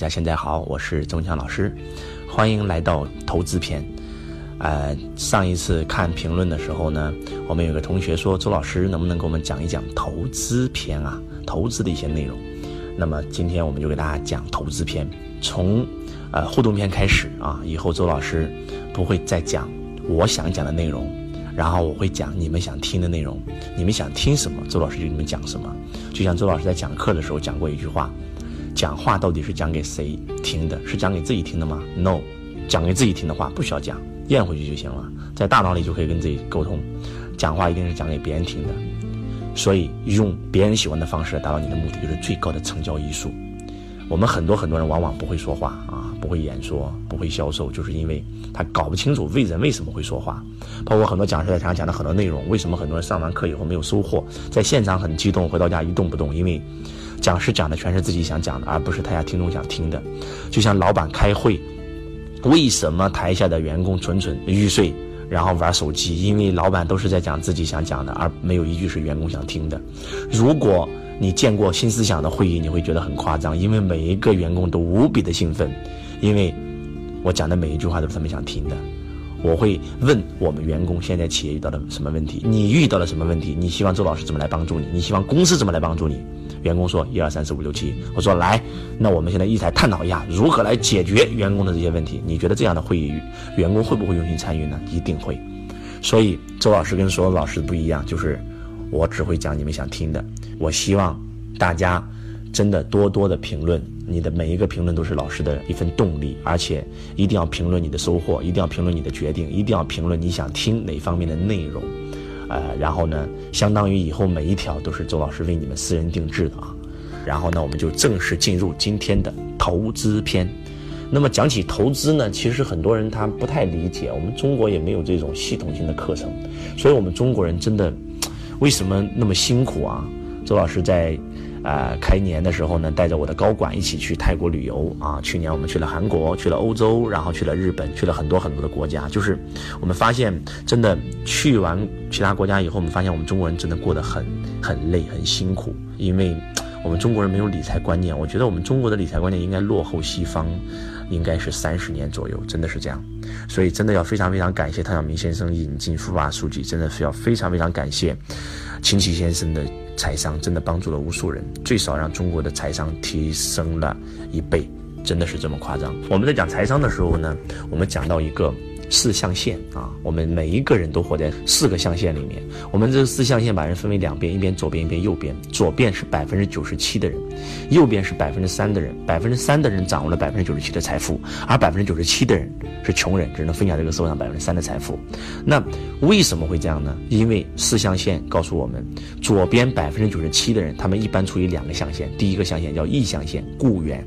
大家现在好，我是钟强老师，欢迎来到投资篇。呃，上一次看评论的时候呢，我们有个同学说，周老师能不能给我们讲一讲投资篇啊，投资的一些内容？那么今天我们就给大家讲投资篇，从呃互动篇开始啊，以后周老师不会再讲我想讲的内容，然后我会讲你们想听的内容，你们想听什么，周老师就给你们讲什么。就像周老师在讲课的时候讲过一句话。讲话到底是讲给谁听的？是讲给自己听的吗？No，讲给自己听的话不需要讲，咽回去就行了，在大脑里就可以跟自己沟通。讲话一定是讲给别人听的，所以用别人喜欢的方式达到你的目的，就是最高的成交艺术。我们很多很多人往往不会说话啊，不会演说，不会销售，就是因为他搞不清楚为人为什么会说话。包括很多讲师在台上讲的很多内容，为什么很多人上完课以后没有收获，在现场很激动，回到家一动不动，因为讲师讲的全是自己想讲的，而不是台下听众想听的。就像老板开会，为什么台下的员工蠢蠢欲睡，然后玩手机？因为老板都是在讲自己想讲的，而没有一句是员工想听的。如果你见过新思想的会议，你会觉得很夸张，因为每一个员工都无比的兴奋，因为我讲的每一句话都是他们想听的。我会问我们员工现在企业遇到了什么问题，你遇到了什么问题？你希望周老师怎么来帮助你？你希望公司怎么来帮助你？员工说一二三四五六七。我说来，那我们现在一起来探讨一下如何来解决员工的这些问题。你觉得这样的会议，员工会不会用心参与呢？一定会。所以周老师跟所有老师不一样，就是。我只会讲你们想听的。我希望大家真的多多的评论，你的每一个评论都是老师的一份动力，而且一定要评论你的收获，一定要评论你的决定，一定要评论你想听哪方面的内容。呃，然后呢，相当于以后每一条都是周老师为你们私人定制的啊。然后呢，我们就正式进入今天的投资篇。那么讲起投资呢，其实很多人他不太理解，我们中国也没有这种系统性的课程，所以我们中国人真的。为什么那么辛苦啊？周老师在，呃，开年的时候呢，带着我的高管一起去泰国旅游啊。去年我们去了韩国，去了欧洲，然后去了日本，去了很多很多的国家。就是我们发现，真的去完其他国家以后，我们发现我们中国人真的过得很很累，很辛苦，因为我们中国人没有理财观念。我觉得我们中国的理财观念应该落后西方。应该是三十年左右，真的是这样，所以真的要非常非常感谢汤晓明先生引进富爸数据，真的是要非常非常感谢秦奇先生的财商，真的帮助了无数人，最少让中国的财商提升了一倍，真的是这么夸张。我们在讲财商的时候呢，我们讲到一个。四象限啊，我们每一个人都活在四个象限里面。我们这四象限把人分为两边，一边左边，一边右边。左边是百分之九十七的人，右边是百分之三的人。百分之三的人掌握了百分之九十七的财富，而百分之九十七的人是穷人，只能分享这个社会上百分之三的财富。那为什么会这样呢？因为四象限告诉我们，左边百分之九十七的人，他们一般处于两个象限。第一个象限叫 E 象限，雇员。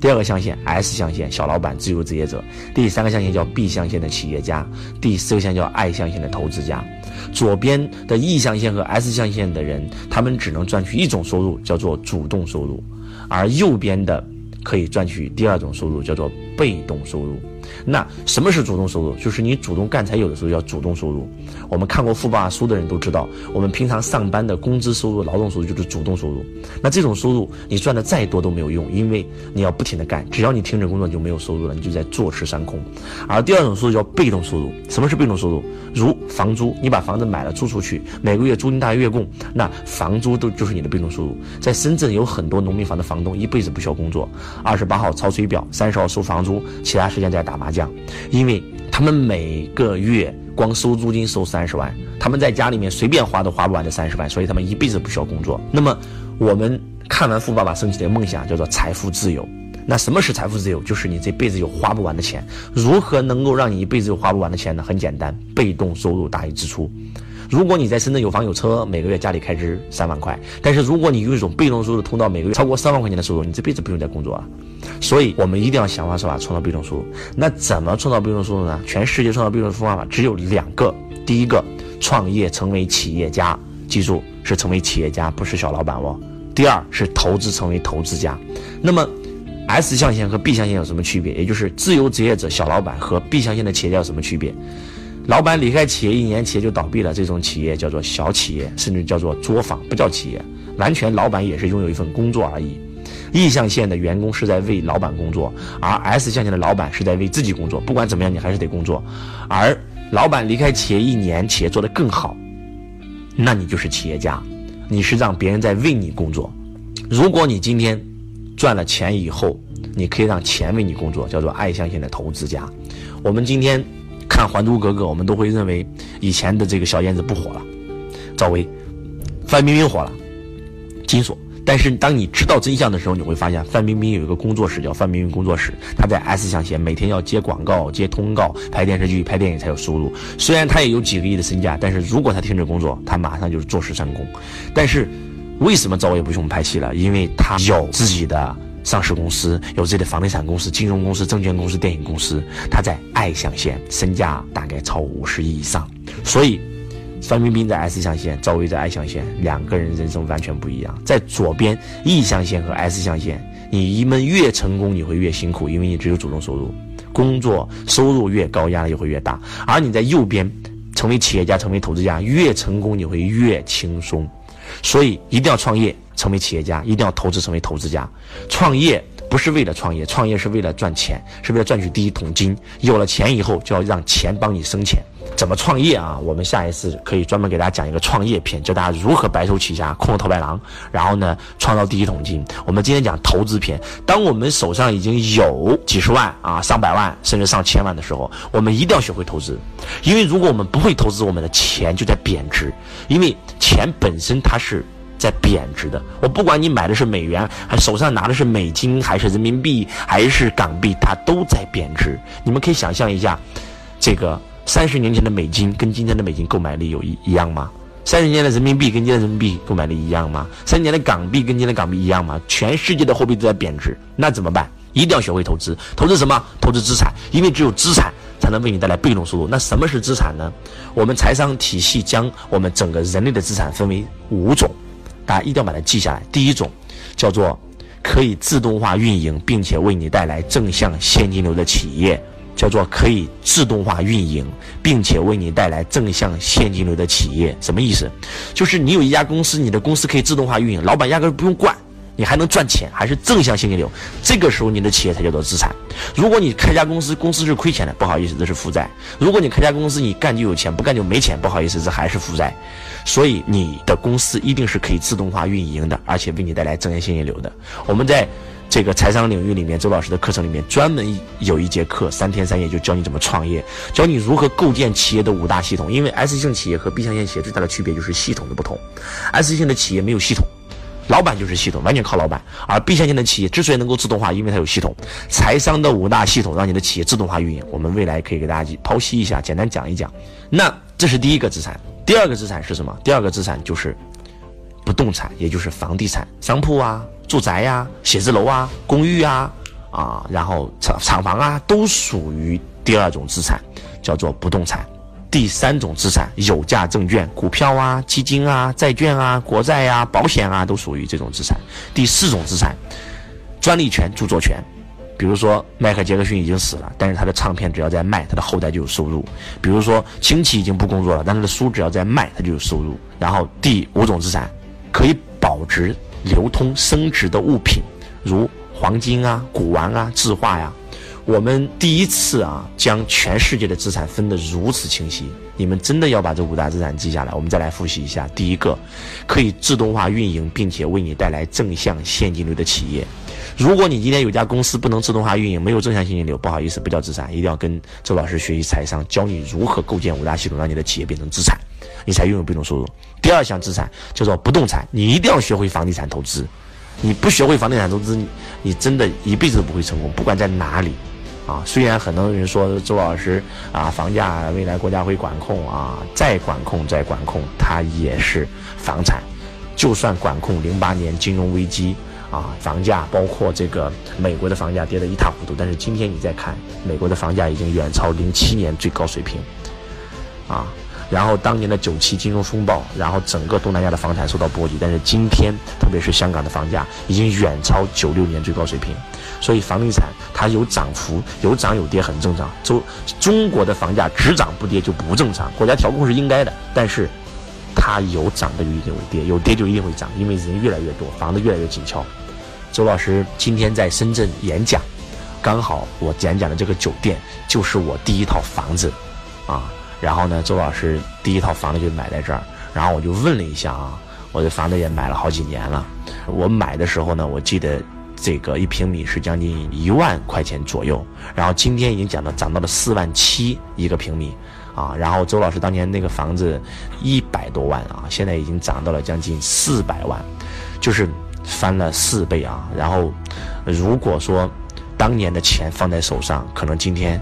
第二个象限 S 象限小老板自由职业者，第三个象限叫 B 象限的企业家，第四个象限叫 I 象限的投资家。左边的 E 象限和 S 象限的人，他们只能赚取一种收入，叫做主动收入，而右边的可以赚取第二种收入，叫做被动收入。那什么是主动收入？就是你主动干才有的时候叫主动收入。我们看过《富爸爸书》的人都知道，我们平常上班的工资收入、劳动收入就是主动收入。那这种收入你赚的再多都没有用，因为你要不停的干，只要你停止工作就没有收入了，你就在坐吃山空。而第二种收入叫被动收入。什么是被动收入？如房租，你把房子买了租出去，每个月租金大于月供，那房租都就是你的被动收入。在深圳有很多农民房的房东一辈子不需要工作，二十八号抄水表，三十号收房租，其他时间在打麻将，因为他们每个月光收租金收三十万，他们在家里面随便花都花不完这三十万，所以他们一辈子不需要工作。那么我们看完《富爸爸》升起的梦想，叫做财富自由。那什么是财富自由？就是你这辈子有花不完的钱。如何能够让你一辈子有花不完的钱呢？很简单，被动收入大于支出。如果你在深圳有房有车，每个月家里开支三万块，但是如果你有一种被动收入通道，每个月超过三万块钱的收入，你这辈子不用再工作了。所以我们一定要想方设法创造被动收入。那怎么创造被动收入呢？全世界创造被动收入方法只有两个：第一个，创业成为企业家，记住是成为企业家，不是小老板哦；第二是投资成为投资家。那么。S 象限和 B 象限有什么区别？也就是自由职业者、小老板和 B 象限的企业家有什么区别？老板离开企业一年，企业就倒闭了，这种企业叫做小企业，甚至叫做作坊，不叫企业，完全老板也是拥有一份工作而已。，E 象限的员工是在为老板工作，而 S 象限的老板是在为自己工作。不管怎么样，你还是得工作。而老板离开企业一年，企业做得更好，那你就是企业家，你是让别人在为你工作。如果你今天赚了钱以后，你可以让钱为你工作，叫做爱象限的投资家。我们今天看《还珠格格》，我们都会认为以前的这个小燕子不火了，赵薇、范冰冰火了，金锁。但是当你知道真相的时候，你会发现范冰冰有一个工作室叫范冰冰工作室，她在 S 象限，每天要接广告、接通告、拍电视剧、拍电影才有收入。虽然她也有几个亿的身价，但是如果她停止工作，她马上就是坐吃山空。但是为什么赵薇不用拍戏了？因为她有自己的上市公司，有自己的房地产公司、金融公司、证券公司、电影公司。她在 I 象限，身价大概超五十亿以上，所以。范冰冰在 S 象限，赵薇在 I 象限，两个人人生完全不一样。在左边 E 象限和 S 象限，你一们越成功，你会越辛苦，因为你只有主动收入，工作收入越高，压力就会越大。而你在右边，成为企业家，成为投资家，越成功你会越轻松。所以一定要创业，成为企业家，一定要投资，成为投资家。创业不是为了创业，创业是为了赚钱，是为了赚取第一桶金。有了钱以后，就要让钱帮你生钱。怎么创业啊？我们下一次可以专门给大家讲一个创业篇，教大家如何白手起家，空手套白狼，然后呢创造第一桶金。我们今天讲投资篇。当我们手上已经有几十万啊、上百万甚至上千万的时候，我们一定要学会投资，因为如果我们不会投资，我们的钱就在贬值。因为钱本身它是在贬值的。我不管你买的是美元，还手上拿的是美金，还是人民币，还是港币，它都在贬值。你们可以想象一下，这个。三十年前的美金跟今天的美金购买力有一一样吗？三十年的人民币跟今天人民币购买力一样吗？三十年的港币跟今天的港币一样吗？全世界的货币都在贬值，那怎么办？一定要学会投资。投资什么？投资资产，因为只有资产才能为你带来被动收入。那什么是资产呢？我们财商体系将我们整个人类的资产分为五种，大家一定要把它记下来。第一种叫做可以自动化运营并且为你带来正向现金流的企业。叫做可以自动化运营，并且为你带来正向现金流的企业，什么意思？就是你有一家公司，你的公司可以自动化运营，老板压根不用管，你还能赚钱，还是正向现金流。这个时候你的企业才叫做资产。如果你开家公司，公司是亏钱的，不好意思，这是负债。如果你开家公司，你干就有钱，不干就没钱，不好意思，这还是负债。所以你的公司一定是可以自动化运营的，而且为你带来正向现金流的。我们在。这个财商领域里面，周老师的课程里面专门有一节课，三天三夜就教你怎么创业，教你如何构建企业的五大系统。因为 S 型企业和 B 象限企业最大的区别就是系统的不同。S 型的企业没有系统，老板就是系统，完全靠老板；而 B 象限的企业之所以能够自动化，因为它有系统。财商的五大系统让你的企业自动化运营。我们未来可以给大家剖析一下，简单讲一讲。那这是第一个资产，第二个资产是什么？第二个资产就是不动产，也就是房地产、商铺啊。住宅呀、写字楼啊、公寓啊，啊，然后厂厂房啊，都属于第二种资产，叫做不动产。第三种资产，有价证券、股票啊、基金啊、债券啊、国债啊、保险啊，都属于这种资产。第四种资产，专利权、著作权。比如说，迈克·杰克逊已经死了，但是他的唱片只要在卖，他的后代就有收入。比如说，亲戚已经不工作了，但是他的书只要在卖，他就有收入。然后第五种资产，可以保值。流通升值的物品，如黄金啊、古玩啊、字画呀。我们第一次啊，将全世界的资产分得如此清晰。你们真的要把这五大资产记下来。我们再来复习一下：第一个，可以自动化运营并且为你带来正向现金流的企业。如果你今天有家公司不能自动化运营，没有正向现金流，不好意思，不叫资产。一定要跟周老师学习财商，教你如何构建五大系统，让你的企业变成资产。你才拥有被动收入。第二项资产叫做不动产，你一定要学会房地产投资。你不学会房地产投资，你你真的一辈子都不会成功，不管在哪里。啊，虽然很多人说周老师啊，房价未来国家会管控啊，再管控再管控，它也是房产。就算管控零八年金融危机啊，房价包括这个美国的房价跌得一塌糊涂，但是今天你再看，美国的房价已经远超零七年最高水平，啊。然后当年的九七金融风暴，然后整个东南亚的房产受到波及，但是今天特别是香港的房价已经远超九六年最高水平，所以房地产它有涨幅有涨有跌很正常。中中国的房价只涨不跌就不正常，国家调控是应该的，但是它有涨的就一定会跌，有跌就一定会涨，因为人越来越多，房子越来越紧俏。周老师今天在深圳演讲，刚好我演讲的这个酒店就是我第一套房子，啊，然后呢，周老师第一套房子就买在这儿，然后我就问了一下啊，我的房子也买了好几年了，我买的时候呢，我记得这个一平米是将近一万块钱左右，然后今天已经讲到涨到了四万七一个平米。啊，然后周老师当年那个房子一百多万啊，现在已经涨到了将近四百万，就是翻了四倍啊。然后如果说当年的钱放在手上，可能今天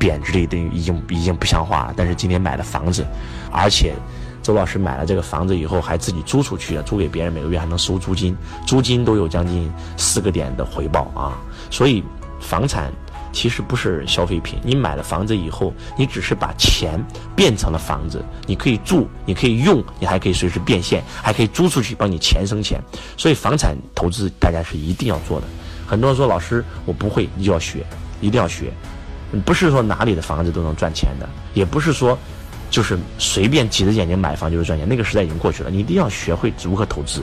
贬值的已经已经不像话了。但是今天买了房子，而且周老师买了这个房子以后还自己租出去了，租给别人每个月还能收租金，租金都有将近四个点的回报啊。所以房产。其实不是消费品，你买了房子以后，你只是把钱变成了房子，你可以住，你可以用，你还可以随时变现，还可以租出去帮你钱生钱。所以房产投资大家是一定要做的。很多人说老师我不会，你就要学，一定要学。不是说哪里的房子都能赚钱的，也不是说就是随便挤着眼睛买房就是赚钱，那个时代已经过去了。你一定要学会如何投资。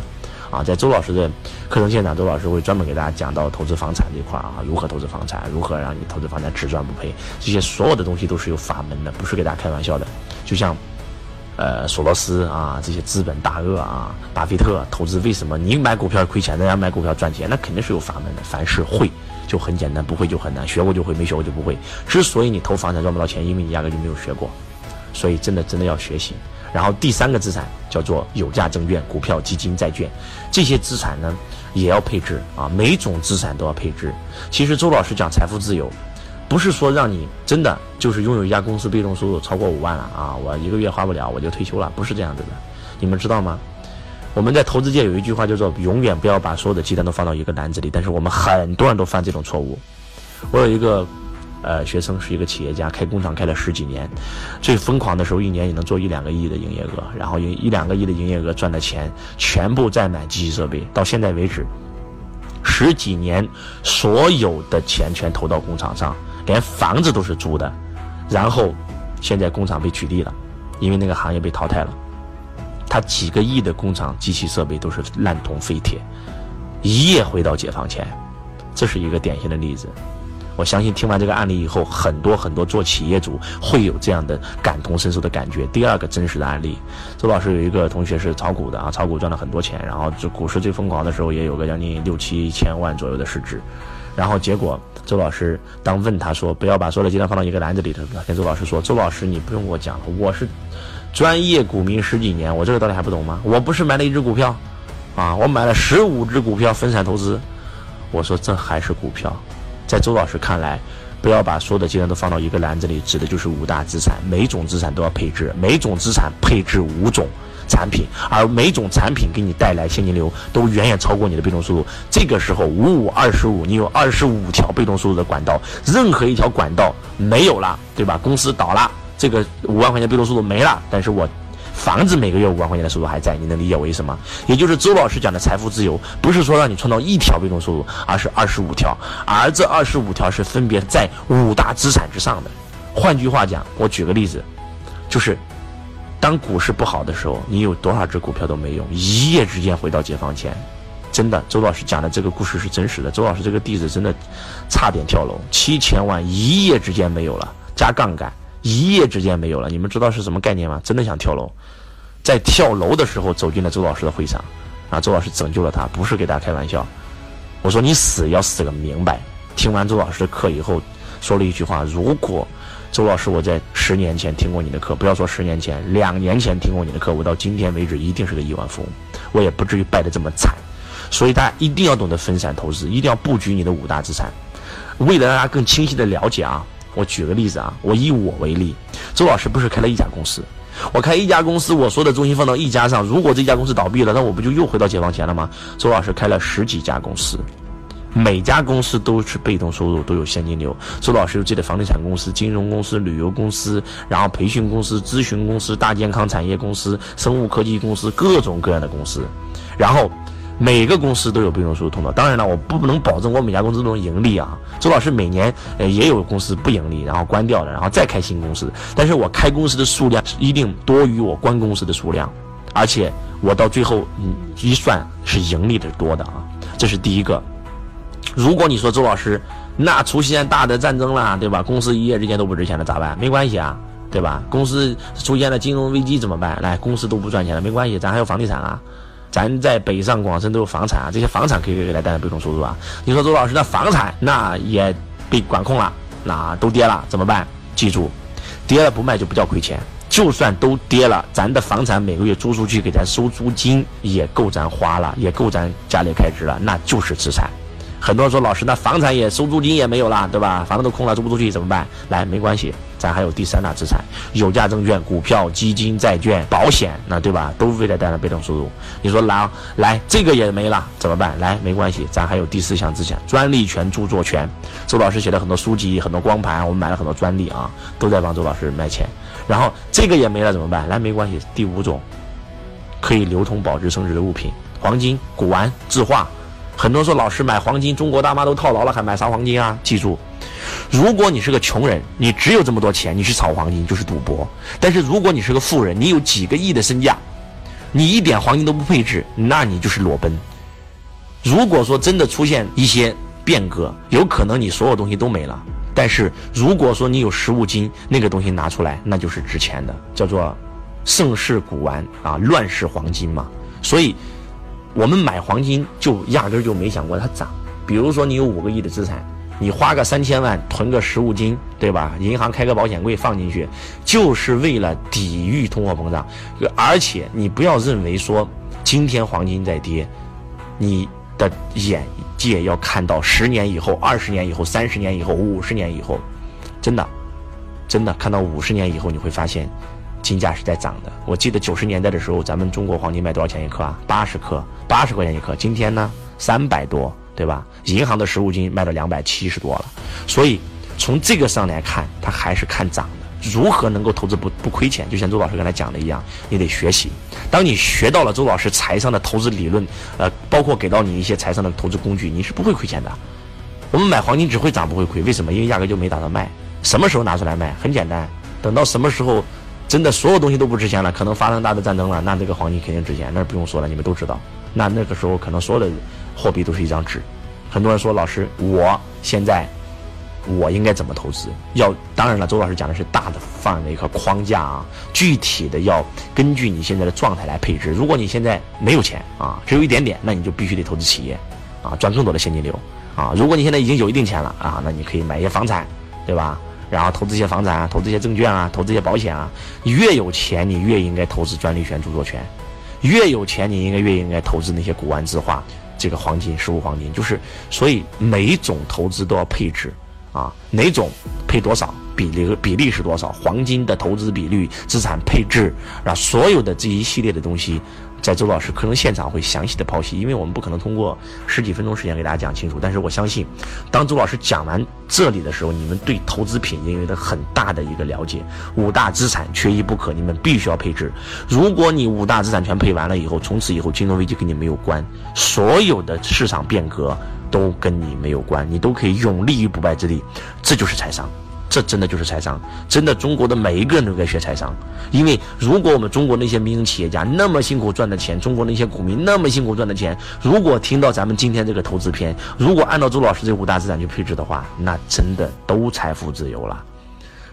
啊，在周老师的课程现场，周老师会专门给大家讲到投资房产这块啊，如何投资房产，如何让你投资房产只赚不赔，这些所有的东西都是有法门的，不是给大家开玩笑的。就像，呃，索罗斯啊，这些资本大鳄啊，巴菲特投资为什么你买股票亏钱，人家买股票赚钱，那肯定是有法门的。凡事会就很简单，不会就很难，学过就会，没学过就不会。之所以你投房产赚不到钱，因为你压根就没有学过，所以真的真的要学习。然后第三个资产叫做有价证券、股票、基金、债券，这些资产呢也要配置啊，每种资产都要配置。其实周老师讲财富自由，不是说让你真的就是拥有一家公司被动收入超过五万了啊，我一个月花不了我就退休了，不是这样子的。你们知道吗？我们在投资界有一句话叫做“永远不要把所有的鸡蛋都放到一个篮子里”，但是我们很多人都犯这种错误。我有一个。呃，学生是一个企业家，开工厂开了十几年，最疯狂的时候一年也能做一两个亿的营业额，然后一一两个亿的营业额赚的钱全部再买机器设备，到现在为止，十几年所有的钱全投到工厂上，连房子都是租的，然后现在工厂被取缔了，因为那个行业被淘汰了，他几个亿的工厂机器设备都是烂铜废铁，一夜回到解放前，这是一个典型的例子。我相信听完这个案例以后，很多很多做企业主会有这样的感同身受的感觉。第二个真实的案例，周老师有一个同学是炒股的啊，炒股赚了很多钱，然后就股市最疯狂的时候也有个将近六七千万左右的市值，然后结果周老师当问他说不要把所有的鸡蛋放到一个篮子里头，跟周老师说：“周老师，你不用给我讲了，我是专业股民十几年，我这个道理还不懂吗？我不是买了一只股票，啊，我买了十五只股票分散投资，我说这还是股票。”在周老师看来，不要把所有的鸡蛋都放到一个篮子里，指的就是五大资产，每种资产都要配置，每种资产配置五种产品，而每种产品给你带来现金流都远远超过你的被动收入。这个时候五五二十五，你有二十五条被动收入的管道，任何一条管道没有了，对吧？公司倒了，这个五万块钱被动收入没了，但是我。房子每个月五万块钱的收入还在，你能理解我意思吗？也就是周老师讲的财富自由，不是说让你创造一条被动收入，而是二十五条，而这二十五条是分别在五大资产之上的。换句话讲，我举个例子，就是当股市不好的时候，你有多少只股票都没用，一夜之间回到解放前，真的，周老师讲的这个故事是真实的。周老师这个弟子真的差点跳楼，七千万一夜之间没有了，加杠杆。一夜之间没有了，你们知道是什么概念吗？真的想跳楼，在跳楼的时候走进了周老师的会场，啊，周老师拯救了他，不是给大家开玩笑。我说你死要死个明白。听完周老师的课以后，说了一句话：如果周老师我在十年前听过你的课，不要说十年前，两年前听过你的课，我到今天为止一定是个亿万富翁，我也不至于败得这么惨。所以大家一定要懂得分散投资，一定要布局你的五大资产。为了让大家更清晰的了解啊。我举个例子啊，我以我为例，周老师不是开了一家公司，我开一家公司，我所有的重心放到一家上，如果这家公司倒闭了，那我不就又回到解放前了吗？周老师开了十几家公司，每家公司都是被动收入，都有现金流。周老师有自己的房地产公司、金融公司、旅游公司，然后培训公司、咨询公司、大健康产业公司、生物科技公司，各种各样的公司，然后。每个公司都有被动收入通道，当然了，我不能保证我每家公司都能盈利啊。周老师每年呃也有公司不盈利，然后关掉了，然后再开新公司。但是我开公司的数量一定多于我关公司的数量，而且我到最后嗯一算是盈利的多的啊。这是第一个如果你说周老师，那出现大的战争了，对吧？公司一夜之间都不值钱了，咋办？没关系啊，对吧？公司出现了金融危机怎么办？来，公司都不赚钱了，没关系，咱还有房地产啊，咱在北上广深都有房产啊，这些房产可以给大家带来被动收入啊。你说周老师，那房产那也被管控了，那都跌了怎么办？记住，跌了不卖就不叫亏钱。就算都跌了，咱的房产每个月租出去给咱收租金，也够咱花了，也够咱家里开支了，那就是资产。很多人说老师，那房产也收租金也没有了，对吧？房子都空了，租不出去怎么办？来，没关系，咱还有第三大资产：有价证券、股票、基金、债券、保险，那对吧？都为了带来被动收入。你说来来，这个也没了怎么办？来，没关系，咱还有第四项资产：专利权、著作权。周老师写了很多书籍，很多光盘，我们买了很多专利啊，都在帮周老师卖钱。然后这个也没了怎么办？来，没关系，第五种可以流通保值升值的物品：黄金、古玩、字画。很多人说老师买黄金，中国大妈都套牢了，还买啥黄金啊？记住，如果你是个穷人，你只有这么多钱，你去炒黄金就是赌博；但是如果你是个富人，你有几个亿的身价，你一点黄金都不配置，那你就是裸奔。如果说真的出现一些变革，有可能你所有东西都没了；但是如果说你有实物金，那个东西拿出来，那就是值钱的，叫做盛世古玩啊，乱世黄金嘛。所以。我们买黄金就压根就没想过它涨。比如说你有五个亿的资产，你花个三千万囤个实物金，对吧？银行开个保险柜放进去，就是为了抵御通货膨胀。而且你不要认为说今天黄金在跌，你的眼界要看到十年以后、二十年以后、三十年以后、五十年以后，真的，真的看到五十年以后，你会发现。金价是在涨的。我记得九十年代的时候，咱们中国黄金卖多少钱一克啊？八十克，八十块钱一克。今天呢，三百多，对吧？银行的实物金卖到两百七十多了。所以从这个上来看，它还是看涨的。如何能够投资不不亏钱？就像周老师刚才讲的一样，你得学习。当你学到了周老师财商的投资理论，呃，包括给到你一些财商的投资工具，你是不会亏钱的。我们买黄金只会涨不会亏，为什么？因为压根就没打算卖。什么时候拿出来卖？很简单，等到什么时候？真的所有东西都不值钱了，可能发生大的战争了，那这个黄金肯定值钱，那不用说了，你们都知道。那那个时候可能所有的货币都是一张纸。很多人说老师，我现在我应该怎么投资？要当然了，周老师讲的是大的范围和框架啊，具体的要根据你现在的状态来配置。如果你现在没有钱啊，只有一点点，那你就必须得投资企业啊，赚更多的现金流啊。如果你现在已经有一定钱了啊，那你可以买一些房产，对吧？然后投资一些房产啊，投资一些证券啊，投资一些保险啊。越有钱，你越应该投资专利权、著作权；越有钱，你应该越应该投资那些古玩字画、这个黄金、实物黄金。就是，所以每一种投资都要配置啊，哪种配多少，比例比例是多少，黄金的投资比率、资产配置啊，所有的这一系列的东西。在周老师课程现场会详细的剖析，因为我们不可能通过十几分钟时间给大家讲清楚。但是我相信，当周老师讲完这里的时候，你们对投资品已经有了很大的一个了解。五大资产缺一不可，你们必须要配置。如果你五大资产全配完了以后，从此以后金融危机跟你没有关，所有的市场变革都跟你没有关，你都可以永立于不败之地。这就是财商。这真的就是财商，真的中国的每一个人都该学财商，因为如果我们中国那些民营企业家那么辛苦赚的钱，中国那些股民那么辛苦赚的钱，如果听到咱们今天这个投资片，如果按照周老师这五大资产去配置的话，那真的都财富自由了。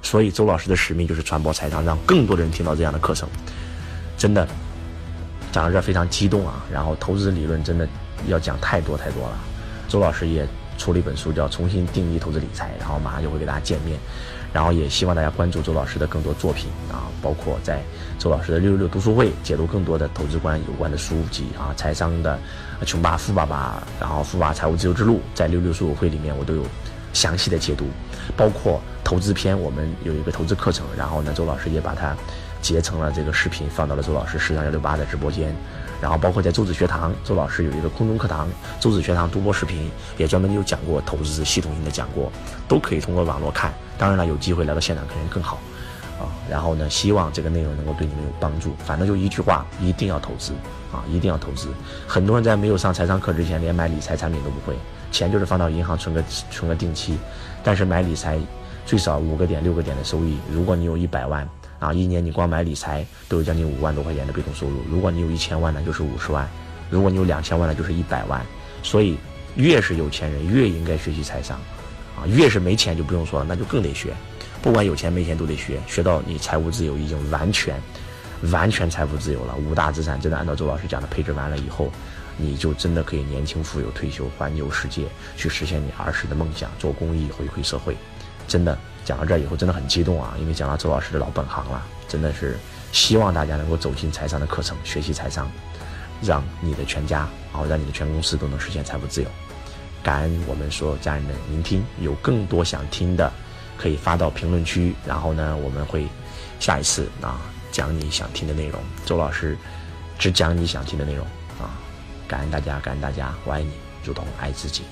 所以周老师的使命就是传播财商，让更多的人听到这样的课程。真的讲到这非常激动啊！然后投资理论真的要讲太多太多了，周老师也。出了一本书叫《重新定义投资理财》，然后马上就会给大家见面，然后也希望大家关注周老师的更多作品啊，包括在周老师的六六六读书会解读更多的投资观有关的书籍啊，财商的《穷爸富爸爸》，然后《富爸财务自由之路》在六六书友会里面我都有详细的解读，包括投资篇我们有一个投资课程，然后呢周老师也把它截成了这个视频放到了周老师十三幺六八的直播间。然后包括在周子学堂，周老师有一个空中课堂，周子学堂独播视频也专门有讲过投资系统性的讲过，都可以通过网络看。当然了，有机会来到现场肯定更好，啊，然后呢，希望这个内容能够对你们有帮助。反正就一句话，一定要投资，啊，一定要投资。很多人在没有上财商课之前，连买理财产品都不会，钱就是放到银行存个存个定期，但是买理财最少五个点六个点的收益。如果你有一百万。啊，一年你光买理财都有将近五万多块钱的被动收入。如果你有一千万呢，就是五十万；如果你有两千万呢，就是一百万。所以，越是有钱人越应该学习财商，啊，越是没钱就不用说了，那就更得学。不管有钱没钱都得学，学到你财务自由已经完全、完全财富自由了。五大资产真的按照周老师讲的配置完了以后，你就真的可以年轻富有、退休环游世界，去实现你儿时的梦想，做公益回馈社会。真的讲到这儿以后真的很激动啊，因为讲到周老师的老本行了，真的是希望大家能够走进财商的课程，学习财商，让你的全家，然后让你的全公司都能实现财富自由。感恩我们所有家人的聆听，有更多想听的，可以发到评论区，然后呢，我们会下一次啊讲你想听的内容。周老师只讲你想听的内容啊，感恩大家，感恩大家，我爱你，如同爱自己。